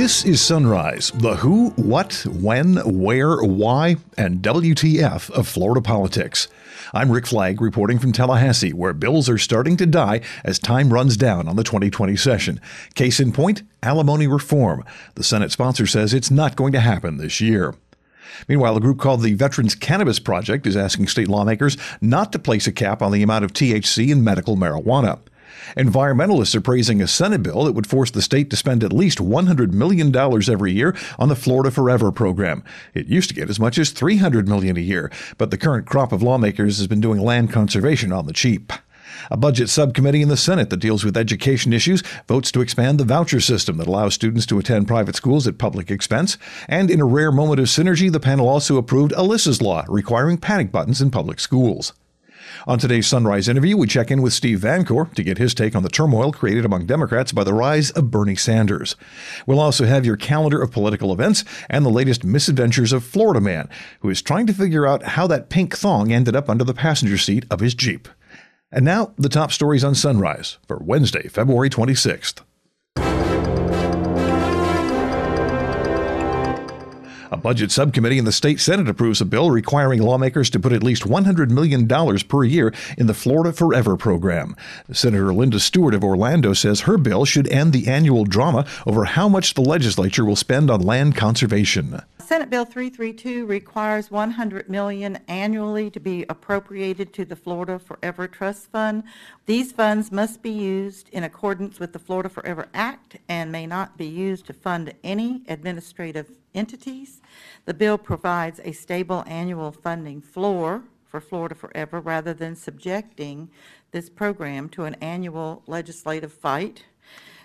This is Sunrise, the who, what, when, where, why, and WTF of Florida politics. I'm Rick Flagg reporting from Tallahassee, where bills are starting to die as time runs down on the 2020 session. Case in point, alimony reform. The Senate sponsor says it's not going to happen this year. Meanwhile, a group called the Veterans Cannabis Project is asking state lawmakers not to place a cap on the amount of THC in medical marijuana. Environmentalists are praising a Senate bill that would force the state to spend at least $100 million every year on the Florida Forever program. It used to get as much as 300 million a year, but the current crop of lawmakers has been doing land conservation on the cheap. A budget subcommittee in the Senate that deals with education issues votes to expand the voucher system that allows students to attend private schools at public expense. And in a rare moment of synergy, the panel also approved Alyssa's Law, requiring panic buttons in public schools. On today's Sunrise interview, we check in with Steve Vancore to get his take on the turmoil created among Democrats by the rise of Bernie Sanders. We'll also have your calendar of political events and the latest misadventures of Florida man, who is trying to figure out how that pink thong ended up under the passenger seat of his Jeep. And now, the top stories on Sunrise for Wednesday, February 26th. A budget subcommittee in the state Senate approves a bill requiring lawmakers to put at least $100 million per year in the Florida Forever program. Senator Linda Stewart of Orlando says her bill should end the annual drama over how much the legislature will spend on land conservation. Senate Bill 332 requires 100 million annually to be appropriated to the Florida Forever Trust Fund. These funds must be used in accordance with the Florida Forever Act and may not be used to fund any administrative entities. The bill provides a stable annual funding floor for Florida Forever rather than subjecting this program to an annual legislative fight.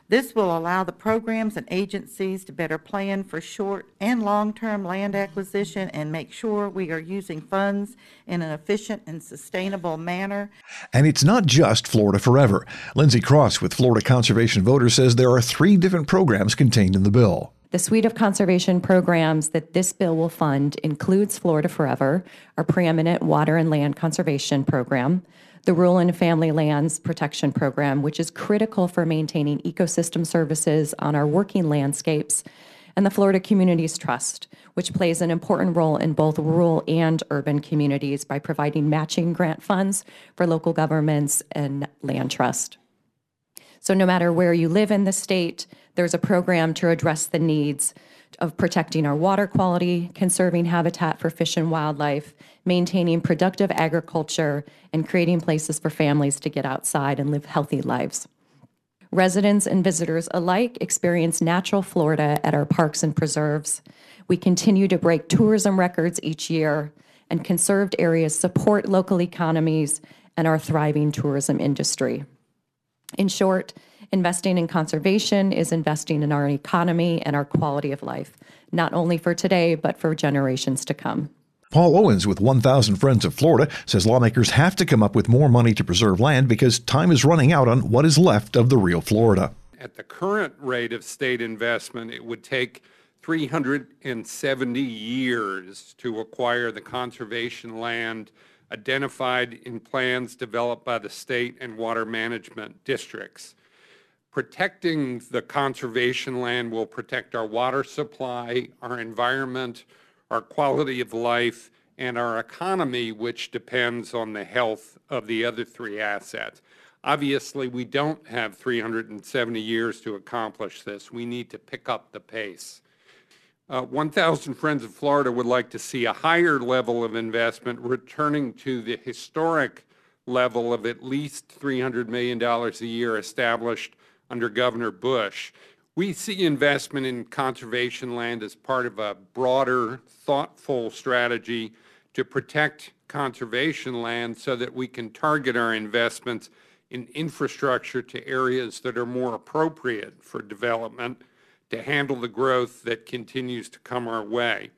This will allow the programs and agencies to better plan for short and long-term land acquisition and make sure we are using funds in an efficient and sustainable manner. And it's not just Florida Forever. Lindsay Cross with Florida Conservation Voters says there are three different programs contained in the bill. The suite of conservation programs that this bill will fund includes Florida Forever, our preeminent water and land conservation program, the Rural and Family Lands Protection Program, which is critical for maintaining ecosystem services on our working landscapes, and the Florida Communities Trust, which plays an important role in both rural and urban communities by providing matching grant funds for local governments and land trust. So, no matter where you live in the state, there's a program to address the needs of protecting our water quality, conserving habitat for fish and wildlife, maintaining productive agriculture, and creating places for families to get outside and live healthy lives. Residents and visitors alike experience natural Florida at our parks and preserves. We continue to break tourism records each year, and conserved areas support local economies and our thriving tourism industry. In short, investing in conservation is investing in our economy and our quality of life, not only for today, but for generations to come. Paul Owens with 1,000 Friends of Florida says lawmakers have to come up with more money to preserve land because time is running out on what is left of the real Florida. At the current rate of state investment, it would take 370 years to acquire the conservation land identified in plans developed by the state and water management districts. Protecting the conservation land will protect our water supply, our environment, our quality of life, and our economy, which depends on the health of the other three assets. Obviously, we don't have 370 years to accomplish this. We need to pick up the pace. Uh, 1,000 Friends of Florida would like to see a higher level of investment returning to the historic level of at least $300 million a year established under Governor Bush. We see investment in conservation land as part of a broader, thoughtful strategy to protect conservation land so that we can target our investments in infrastructure to areas that are more appropriate for development to handle the growth that continues to come our way.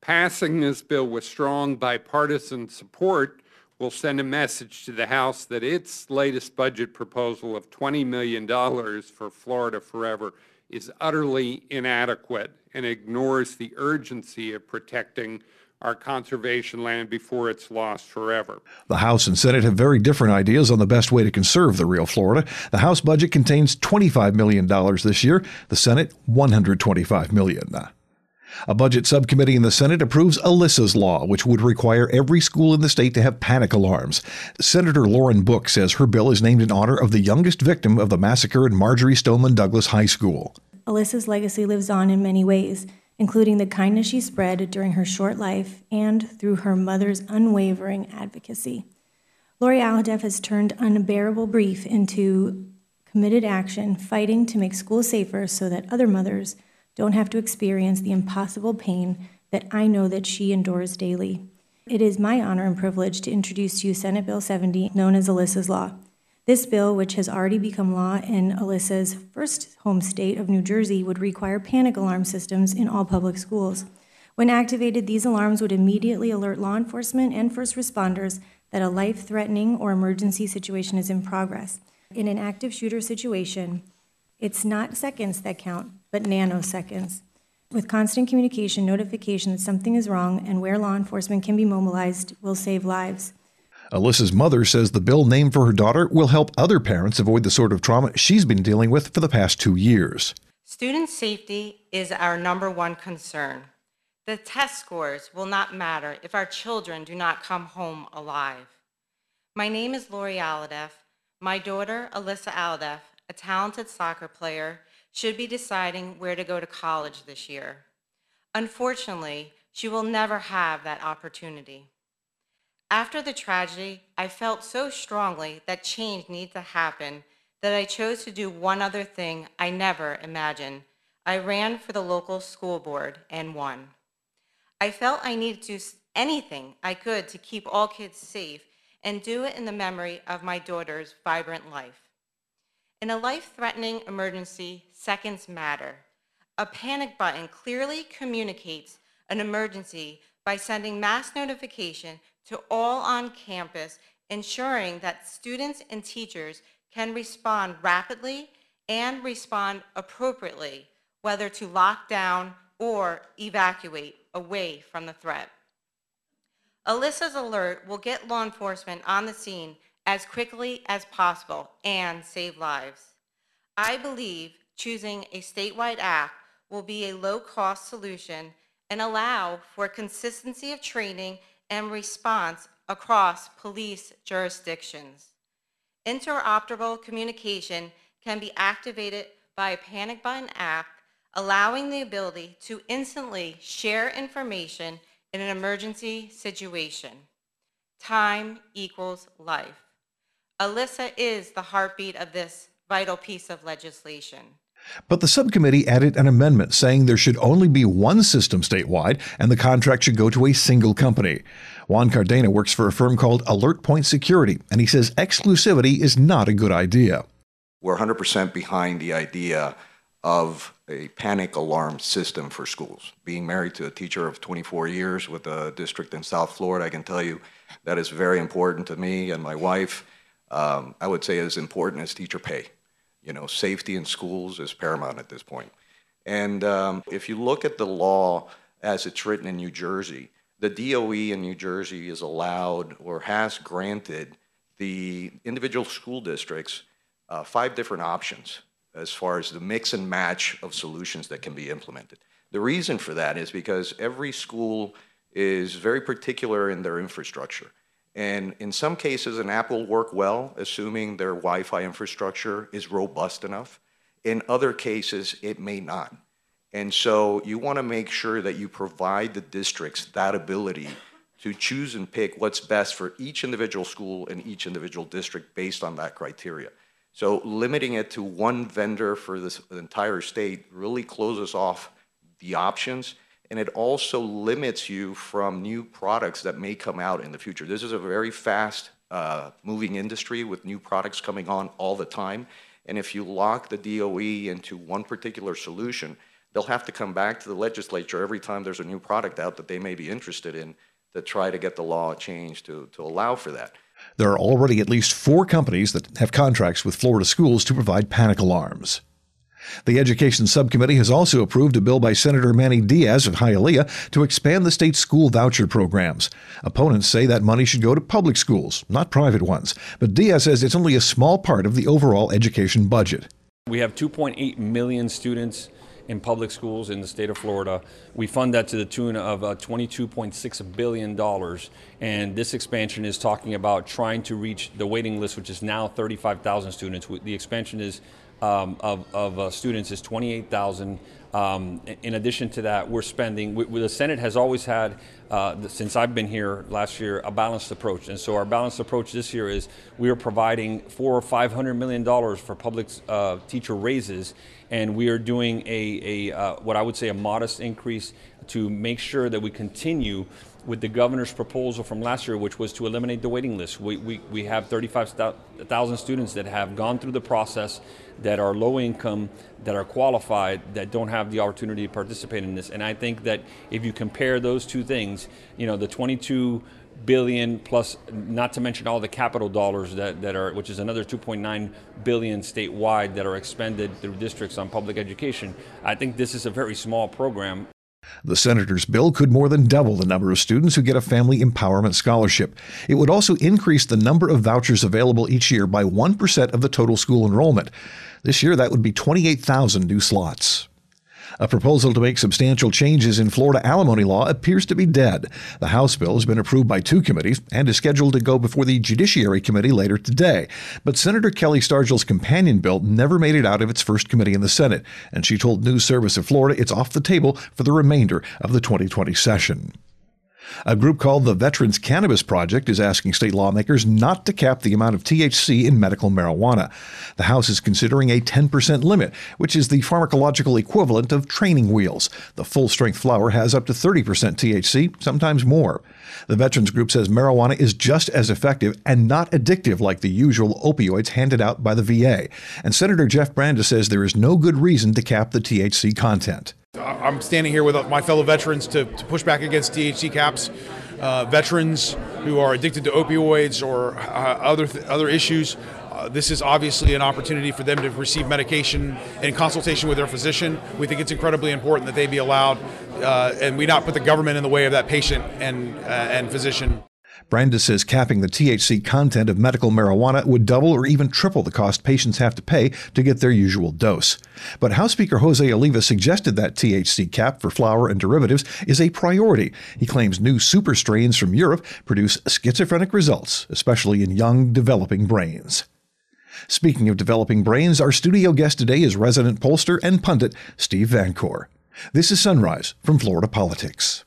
Passing this bill with strong bipartisan support will send a message to the House that its latest budget proposal of $20 million for Florida Forever is utterly inadequate and ignores the urgency of protecting our conservation land before it's lost forever. The House and Senate have very different ideas on the best way to conserve the real Florida. The House budget contains $25 million this year, the Senate $125 million. A budget subcommittee in the Senate approves Alyssa's law, which would require every school in the state to have panic alarms. Senator Lauren Book says her bill is named in honor of the youngest victim of the massacre at Marjory Stoneman Douglas High School. Alyssa's legacy lives on in many ways including the kindness she spread during her short life and through her mother's unwavering advocacy. Lori Alhadeff has turned unbearable grief into committed action, fighting to make schools safer so that other mothers don't have to experience the impossible pain that I know that she endures daily. It is my honor and privilege to introduce to you Senate Bill 70, known as Alyssa's Law. This bill, which has already become law in Alyssa's first home state of New Jersey, would require panic alarm systems in all public schools. When activated, these alarms would immediately alert law enforcement and first responders that a life threatening or emergency situation is in progress. In an active shooter situation, it's not seconds that count, but nanoseconds. With constant communication, notification that something is wrong, and where law enforcement can be mobilized will save lives. Alyssa's mother says the bill named for her daughter will help other parents avoid the sort of trauma she's been dealing with for the past two years. Student safety is our number one concern. The test scores will not matter if our children do not come home alive. My name is Lori Alhadeff. My daughter, Alyssa Alhadeff, a talented soccer player, should be deciding where to go to college this year. Unfortunately, she will never have that opportunity. After the tragedy, I felt so strongly that change needs to happen that I chose to do one other thing I never imagined. I ran for the local school board and won. I felt I needed to do anything I could to keep all kids safe and do it in the memory of my daughter's vibrant life. In a life-threatening emergency, seconds matter. A panic button clearly communicates an emergency by sending mass notification to all on campus, ensuring that students and teachers can respond rapidly and respond appropriately, whether to lock down or evacuate away from the threat. Alyssa's alert will get law enforcement on the scene as quickly as possible and save lives. I believe choosing a statewide app will be a low-cost solution and allow for consistency of training and response across police jurisdictions. Interoperable communication can be activated by a panic button app, allowing the ability to instantly share information in an emergency situation. Time equals life. Alyssa is the heartbeat of this vital piece of legislation. But the subcommittee added an amendment saying there should only be one system statewide and the contract should go to a single company. Juan Cardena works for a firm called Alert Point Security, and he says exclusivity is not a good idea. We're 100% behind the idea of a panic alarm system for schools. Being married to a teacher of 24 years with a district in South Florida, I can tell you that is very important to me and my wife. Um, I would say as important as teacher pay. You know, safety in schools is paramount at this point. And um, if you look at the law as it's written in New Jersey, the DOE in New Jersey is allowed or has granted the individual school districts uh, five different options as far as the mix and match of solutions that can be implemented. The reason for that is because every school is very particular in their infrastructure. And in some cases, an app will work well, assuming their Wi Fi infrastructure is robust enough. In other cases, it may not. And so you want to make sure that you provide the districts that ability to choose and pick what's best for each individual school and each individual district based on that criteria. So limiting it to one vendor for this entire state really closes off the options and it also limits you from new products that may come out in the future. This is a very fast uh, moving industry with new products coming on all the time. And if you lock the DOE into one particular solution, they'll have to come back to the legislature every time there's a new product out that they may be interested in to try to get the law changed to, to allow for that. There are already at least four companies that have contracts with Florida schools to provide panic alarms. The Education Subcommittee has also approved a bill by Senator Manny Diaz of Hialeah to expand the state's school voucher programs. Opponents say that money should go to public schools, not private ones, but Diaz says it's only a small part of the overall education budget. We have 2.8 million students in public schools in the state of Florida. We fund that to the tune of uh, $22.6 billion. And this expansion is talking about trying to reach the waiting list, which is now 35,000 students. The expansion is um, of, of uh, students is 28,000. Um, in addition to that, we're spending, we, the Senate has always had, uh, since I've been here last year, a balanced approach. And so our balanced approach this year is we are providing four or five hundred million dollars for public uh, teacher raises, and we are doing a, a uh, what I would say a modest increase to make sure that we continue with the governor's proposal from last year, which was to eliminate the waiting list. We, we, we have 35,000 students that have gone through the process, that are low income, that are qualified, that don't have the opportunity to participate in this. And I think that if you compare those two things, you know, the 22 billion plus not to mention all the capital dollars that, that are which is another 2.9 billion statewide that are expended through districts on public education i think this is a very small program the senator's bill could more than double the number of students who get a family empowerment scholarship. It would also increase the number of vouchers available each year by 1% of the total school enrollment. This year, that would be 28,000 new slots. A proposal to make substantial changes in Florida alimony law appears to be dead. The House bill has been approved by two committees and is scheduled to go before the Judiciary Committee later today. But Senator Kelli Stargel's companion bill never made it out of its first committee in the Senate, and she told News Service of Florida it's off the table for the remainder of the 2020 session. A group called the Veterans Cannabis Project is asking state lawmakers not to cap the amount of THC in medical marijuana. The House is considering a 10% limit, which is the pharmacological equivalent of training wheels. The full strength flower has up to 30% THC, sometimes more. The Veterans Group says marijuana is just as effective and not addictive like the usual opioids handed out by the VA. And Senator Jeff Brandes says there is no good reason to cap the THC content. I'm standing here with my fellow veterans to, to push back against THC caps. Uh, veterans who are addicted to opioids or uh, other th- other issues. Uh, this is obviously an opportunity for them to receive medication in consultation with their physician. We think it's incredibly important that they be allowed, uh, and we not put the government in the way of that patient and uh, and physician. Brandes says capping the THC content of medical marijuana would double or even triple the cost patients have to pay to get their usual dose. But House Speaker Jose Oliva suggested that THC cap for flower and derivatives is a priority. He claims new super strains from Europe produce schizophrenic results, especially in young, developing brains. Speaking of developing brains, our studio guest today is resident pollster and pundit Steve Vancore. This is Sunrise from Florida Politics.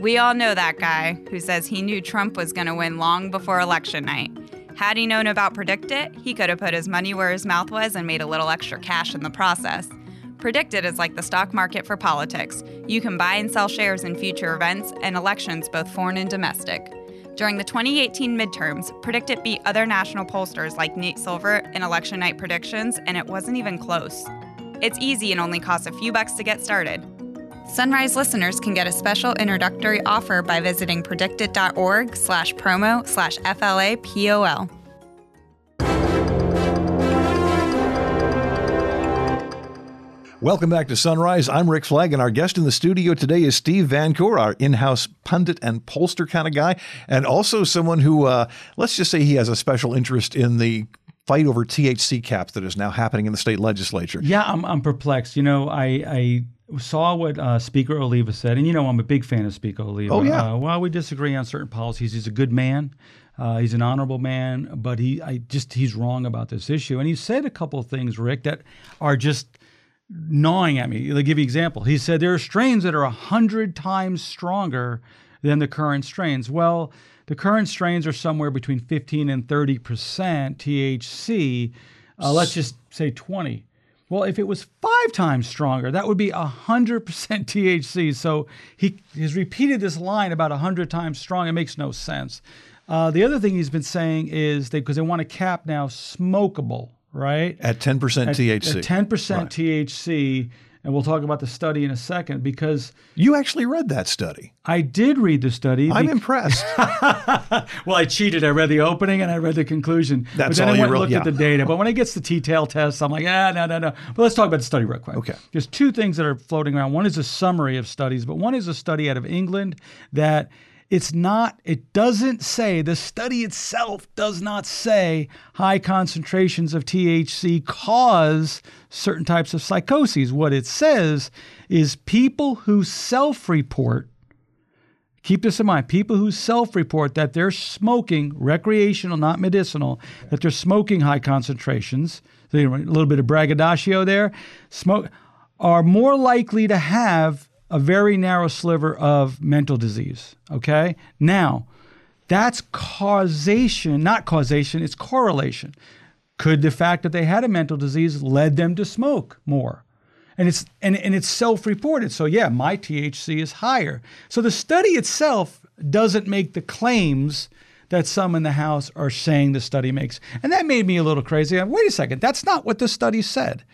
We all know that guy who says he knew Trump was going to win long before election night. Had he known about PredictIt, he could have put his money where his mouth was and made a little extra cash in the process. PredictIt is like the stock market for politics. You can buy and sell shares in future events and elections, both foreign and domestic. During the 2018 midterms, PredictIt beat other national pollsters like Nate Silver in election night predictions, and it wasn't even close. It's easy and only costs a few bucks to get started. Sunrise listeners can get a special introductory offer by visiting predictit.org slash promo slash FLAPOL. Welcome back to Sunrise. I'm Rick Flagg, and our guest in the studio today is Steve Van Vancore, our in house pundit and pollster kind of guy, and also someone who, uh, let's just say, he has a special interest in the fight over THC caps that is now happening in the state legislature. Yeah, I'm, I'm perplexed. You know, I, I saw what uh, Speaker Oliva said, and you know I'm a big fan of Speaker Oliva. Oh yeah. Uh, while we disagree on certain policies, he's a good man. Uh, he's an honorable man, but he I just he's wrong about this issue. And he said a couple of things, Rick, that are just gnawing at me. I'll give you an example. He said there are strains that are a hundred times stronger than the current strains. Well, the current strains are somewhere between 15 and 30 percent THC. Uh, let's just say 20. Well, if it was five times stronger, that would be 100% THC. So he has repeated this line about 100 times strong. It makes no sense. Uh, the other thing he's been saying is because they want to cap now smokable, right? At 10% THC. At 10% right. THC. And we'll talk about the study in a second because You actually read that study. I did read the study. I'm impressed. well, I cheated. I read the opening and I read the conclusion. That's but then all I went and really- looked at the data. But when it gets to T-tail tests, I'm like, ah, no, no, no. But let's talk about the study real quick. Okay. There's two things that are floating around. One is a summary of studies, but one is a study out of England that it's not, it doesn't say, the study itself does not say high concentrations of THC cause certain types of psychoses. What it says is people who self report Keep this in mind. People who self report that they're smoking recreational, not medicinal, that they're smoking high concentrations, so, a little bit of braggadocio there, smoke, are more likely to have a very narrow sliver of mental disease. Okay? Now, that's causation, not causation, it's correlation. Could the fact that they had a mental disease led them to smoke more? and it's and, and it's self-reported so yeah my thc is higher so the study itself doesn't make the claims that some in the house are saying the study makes and that made me a little crazy wait a second that's not what the study said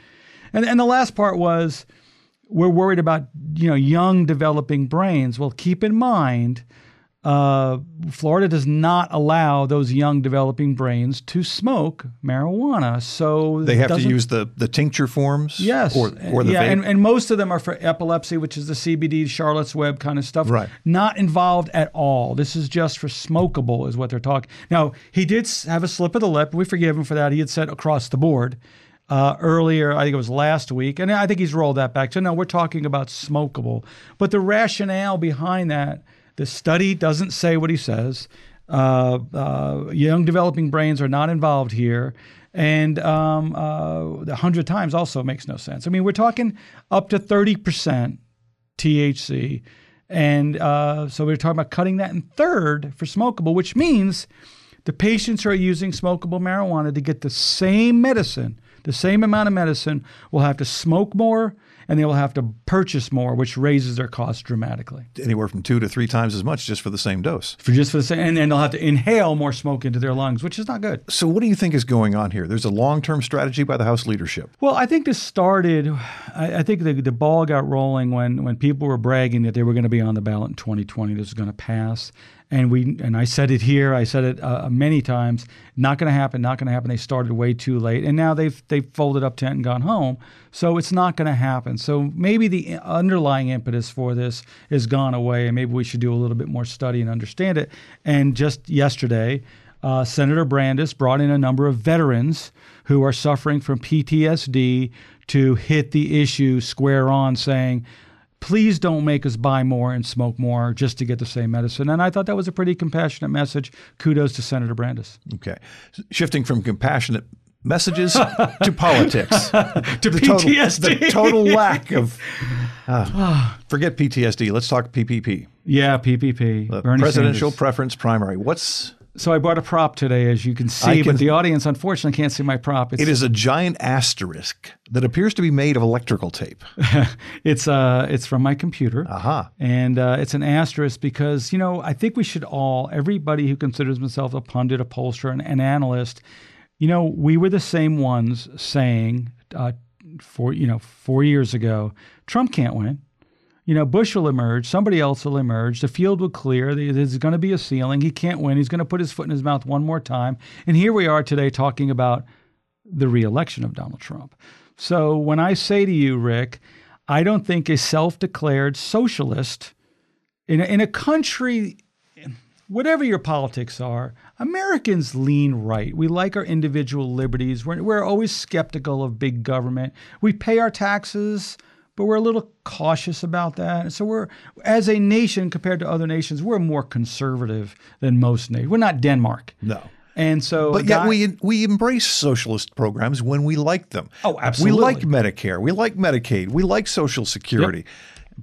and, and the last part was we're worried about you know young developing brains well keep in mind uh, Florida does not allow those young developing brains to smoke marijuana. So they have to use the, the tincture forms? Yes. Or, or the yeah, vape? and, and most of them are for epilepsy, which is the CBD, Charlotte's Web kind of stuff. Right. Not involved at all. This is just for smokable, is what they're talking. Now, he did have a slip of the lip. We forgive him for that. He had said across the board uh, earlier, I think it was last week, and I think he's rolled that back. So, now we're talking about smokable. But the rationale behind that, the study doesn't say what he says. Uh, uh, young developing brains are not involved here. And um, uh, 100 times also makes no sense. I mean, we're talking up to 30% THC. And uh, so we're talking about cutting that in third for smokable, which means the patients are using smokable marijuana to get the same medicine, the same amount of medicine, will have to smoke more and they will have to purchase more, which raises their costs dramatically. Anywhere from two to three times as much just for the same dose. For just for the same, and then they'll have to inhale more smoke into their lungs, which is not good. So, what do you think is going on here? There's a long term strategy by the House leadership. Well, I think this started. I, I think the, the ball got rolling when when people were bragging that they were going to be on the ballot in 2020. This was going to pass, and we and I said it here. I said it uh, many times. Not going to happen. Not going to happen. They started way too late, and now they've they've folded up tent and gone home. So it's not going to happen. So maybe the underlying impetus for this has gone away, and maybe we should do a little bit more study and understand it. And just yesterday. Uh, Senator Brandes brought in a number of veterans who are suffering from PTSD to hit the issue square on, saying, please don't make us buy more and smoke more just to get the same medicine. And I thought that was a pretty compassionate message. Kudos to Senator Brandes. Okay. Shifting from compassionate messages to politics. to the total, PTSD. the total lack of. ah, forget PTSD. Let's talk PPP. Yeah, PPP. The Bernie presidential Sanders. preference primary. What's So I brought a prop today, as you can see, can- but the audience unfortunately can't see my prop. It's, it is a giant asterisk that appears to be made of electrical tape. it's uh it's from my computer. Aha. And uh, it's an asterisk because, you know, I think we should all, everybody who considers himself a pundit, a pollster, an, an analyst, you know, we were the same ones saying, uh, four, you know, four years ago, Trump can't win. You know, Bush will emerge, somebody else will emerge, the field will clear, there's going to be a ceiling, he can't win, he's going to put his foot in his mouth one more time. And here we are today talking about the reelection of Donald Trump. So when I say to you, Rick, I don't think a self declared socialist in a, in a country, whatever your politics are, Americans lean right. We like our individual liberties. We're, we're always skeptical of big government. We pay our taxes, but we're a little cautious about that. And So we're, as a nation compared to other nations, we're more conservative than most nations. We're not Denmark. No. And so, But yet guy- we we embrace socialist programs when we like them. Oh, absolutely. We like Medicare. We like Medicaid. We like Social Security.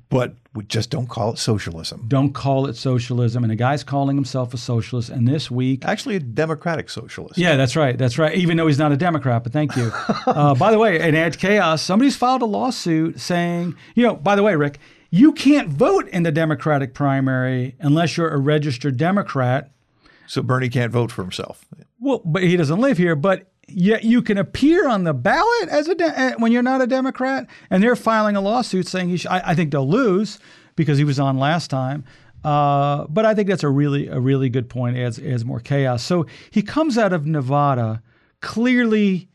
But we just don't call it socialism. don't call it socialism. And a guy's calling himself a socialist. And this week, Actually, a democratic socialist. yeah, that's right. That's right. Even though he's not a Democrat, but thank you. uh, by the way, in Add Chaos, somebody's filed a lawsuit saying, you know, by the way, Rick, you can't vote in the Democratic primary unless you're a registered Democrat. So Bernie can't vote for himself. Well, but he doesn't live here. But yet you can appear on the ballot as a de- eh, when you're not a Democrat, and they're filing a lawsuit saying he. Sh- I, I think they'll lose because he was on last time. Uh, but I think that's a really a really good point. Adds adds more chaos. So he comes out of Nevada clearly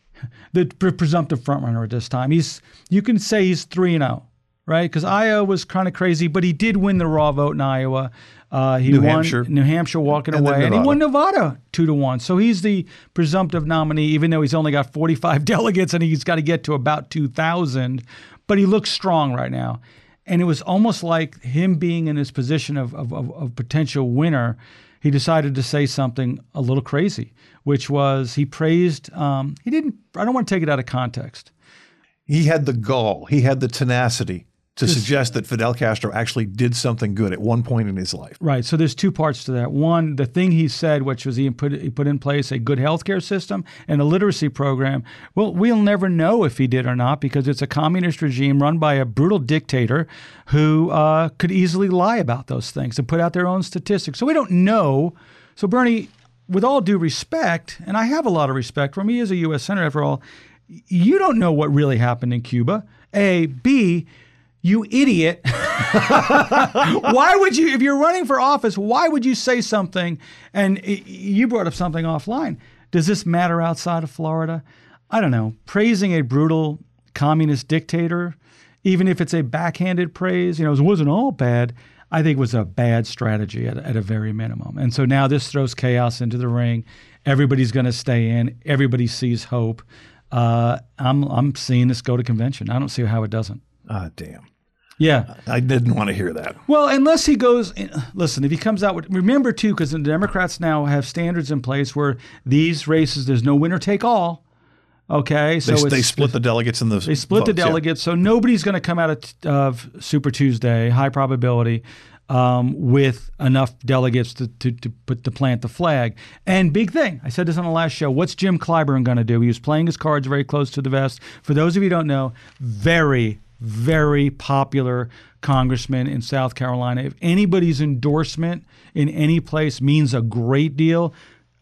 the presumptive frontrunner at this time. He's you can say he's three and zero, right? Because Iowa was kind of crazy, but he did win the raw vote in Iowa. Uh, he New won Hampshire. New Hampshire walking And away, and he won Nevada two to one. So he's the presumptive nominee, even though he's only got 45 delegates and he's got to get to about 2,000. But he looks strong right now. And it was almost like him being in his position of, of, of, of potential winner, he decided to say something a little crazy, which was he praised, um, he didn't, I don't want to take it out of context. He had the gall, he had the tenacity to suggest that Fidel Castro actually did something good at one point in his life. Right. So there's two parts to that. One, the thing he said, which was he put he put in place a good healthcare system and a literacy program. Well, we'll never know if he did or not because it's a communist regime run by a brutal dictator who uh, could easily lie about those things and put out their own statistics. So we don't know. So Bernie, with all due respect, and I have a lot of respect for him, he is a U.S. senator after all. You don't know what really happened in Cuba. A, B. You idiot. why would you, if you're running for office, why would you say something? And you brought up something offline. Does this matter outside of Florida? I don't know. Praising a brutal communist dictator, even if it's a backhanded praise, you know, it wasn't all bad. I think was a bad strategy at, at a very minimum. And so now this throws chaos into the ring. Everybody's going to stay in. Everybody sees hope. Uh, I'm I'm seeing this go to convention. I don't see how it doesn't. Ah, damn. Yeah. I didn't want to hear that. Well, unless he goes, listen, if he comes out with, remember too, because the Democrats now have standards in place where these races, there's no winner take all. Okay. So They, they split the delegates in the they split the votes, yeah. delegates. So nobody's going to come out of, of Super Tuesday, high probability, um, with enough delegates to, to, to put to plant the flag. And big thing, I said this on the last show. What's Jim Clyburn going to do? He was playing his cards very close to the vest. For those of you who don't know, very very popular congressman in South Carolina. If anybody's endorsement in any place means a great deal,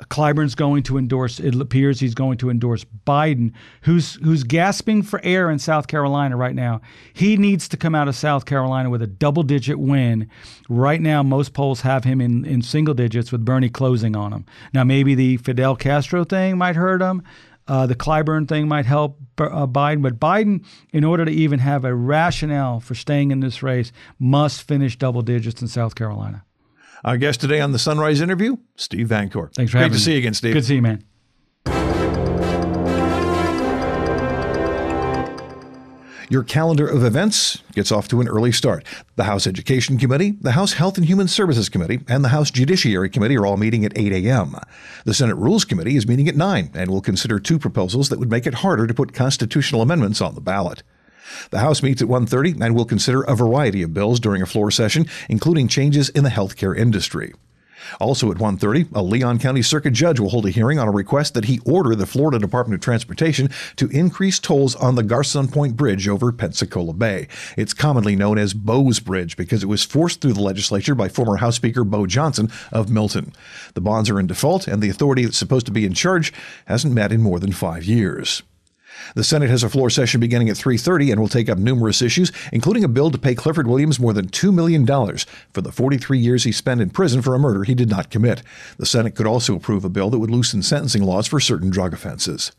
Clyburn's going to endorse. It appears he's going to endorse Biden, who's who's gasping for air in South Carolina right now. He needs to come out of South Carolina with a double-digit win. Right now, most polls have him in in single digits, with Bernie closing on him. Now, maybe the Fidel Castro thing might hurt him. Uh, the Clyburn thing might help uh, Biden, but Biden, in order to even have a rationale for staying in this race, must finish double digits in South Carolina. Our guest today on the Sunrise interview, Steve Vancore. Thanks for Great having to see you again, Steve. Good to see you, man. Your calendar of events gets off to an early start. The House Education Committee, the House Health and Human Services Committee, and the House Judiciary Committee are all meeting at 8 a.m. The Senate Rules Committee is meeting at 9 and will consider two proposals that would make it harder to put constitutional amendments on the ballot. The House meets at 1:30 and will consider a variety of bills during a floor session, including changes in the healthcare industry. Also at 1:30, a Leon County Circuit judge will hold a hearing on a request that he order the Florida Department of Transportation to increase tolls on the Garcon Point Bridge over Pensacola Bay. It's commonly known as Bo's Bridge because it was forced through the legislature by former House Speaker Bo Johnson of Milton. The bonds are in default, and the authority that's supposed to be in charge hasn't met in more than five years. The Senate has a floor session beginning at 3:30 and will take up numerous issues, including a bill to pay Clifford Williams more than $2 million for the 43 years he spent in prison for a murder he did not commit. The Senate could also approve a bill that would loosen sentencing laws for certain drug offenses.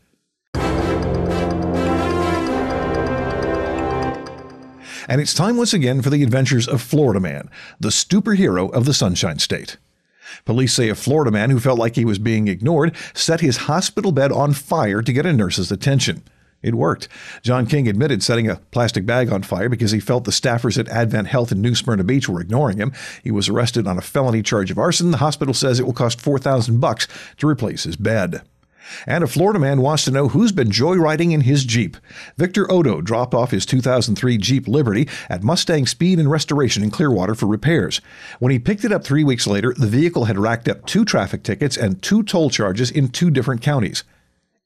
And it's time once again for the adventures of Florida Man, the superhero of the Sunshine State. Police say a Florida man who felt like he was being ignored set his hospital bed on fire to get a nurse's attention. It worked. John King admitted setting a plastic bag on fire because he felt the staffers at Advent Health in New Smyrna Beach were ignoring him. He was arrested on a felony charge of arson. The hospital says it will cost 4000 bucks to replace his bed. And a Florida man wants to know who's been joyriding in his Jeep. Victor Odo dropped off his 2003 Jeep Liberty at Mustang Speed and Restoration in Clearwater for repairs. When he picked it up three weeks later, the vehicle had racked up two traffic tickets and two toll charges in two different counties.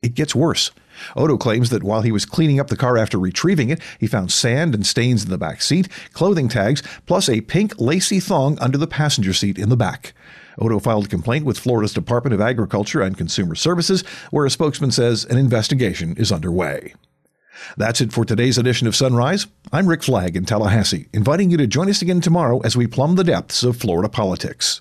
It gets worse. Odo claims that while he was cleaning up the car after retrieving it, he found sand and stains in the back seat, clothing tags, plus a pink lacy thong under the passenger seat in the back. Odo filed a complaint with Florida's Department of Agriculture and Consumer Services, where a spokesman says an investigation is underway. That's it for today's edition of Sunrise. I'm Rick Flagg in Tallahassee, inviting you to join us again tomorrow as we plumb the depths of Florida politics.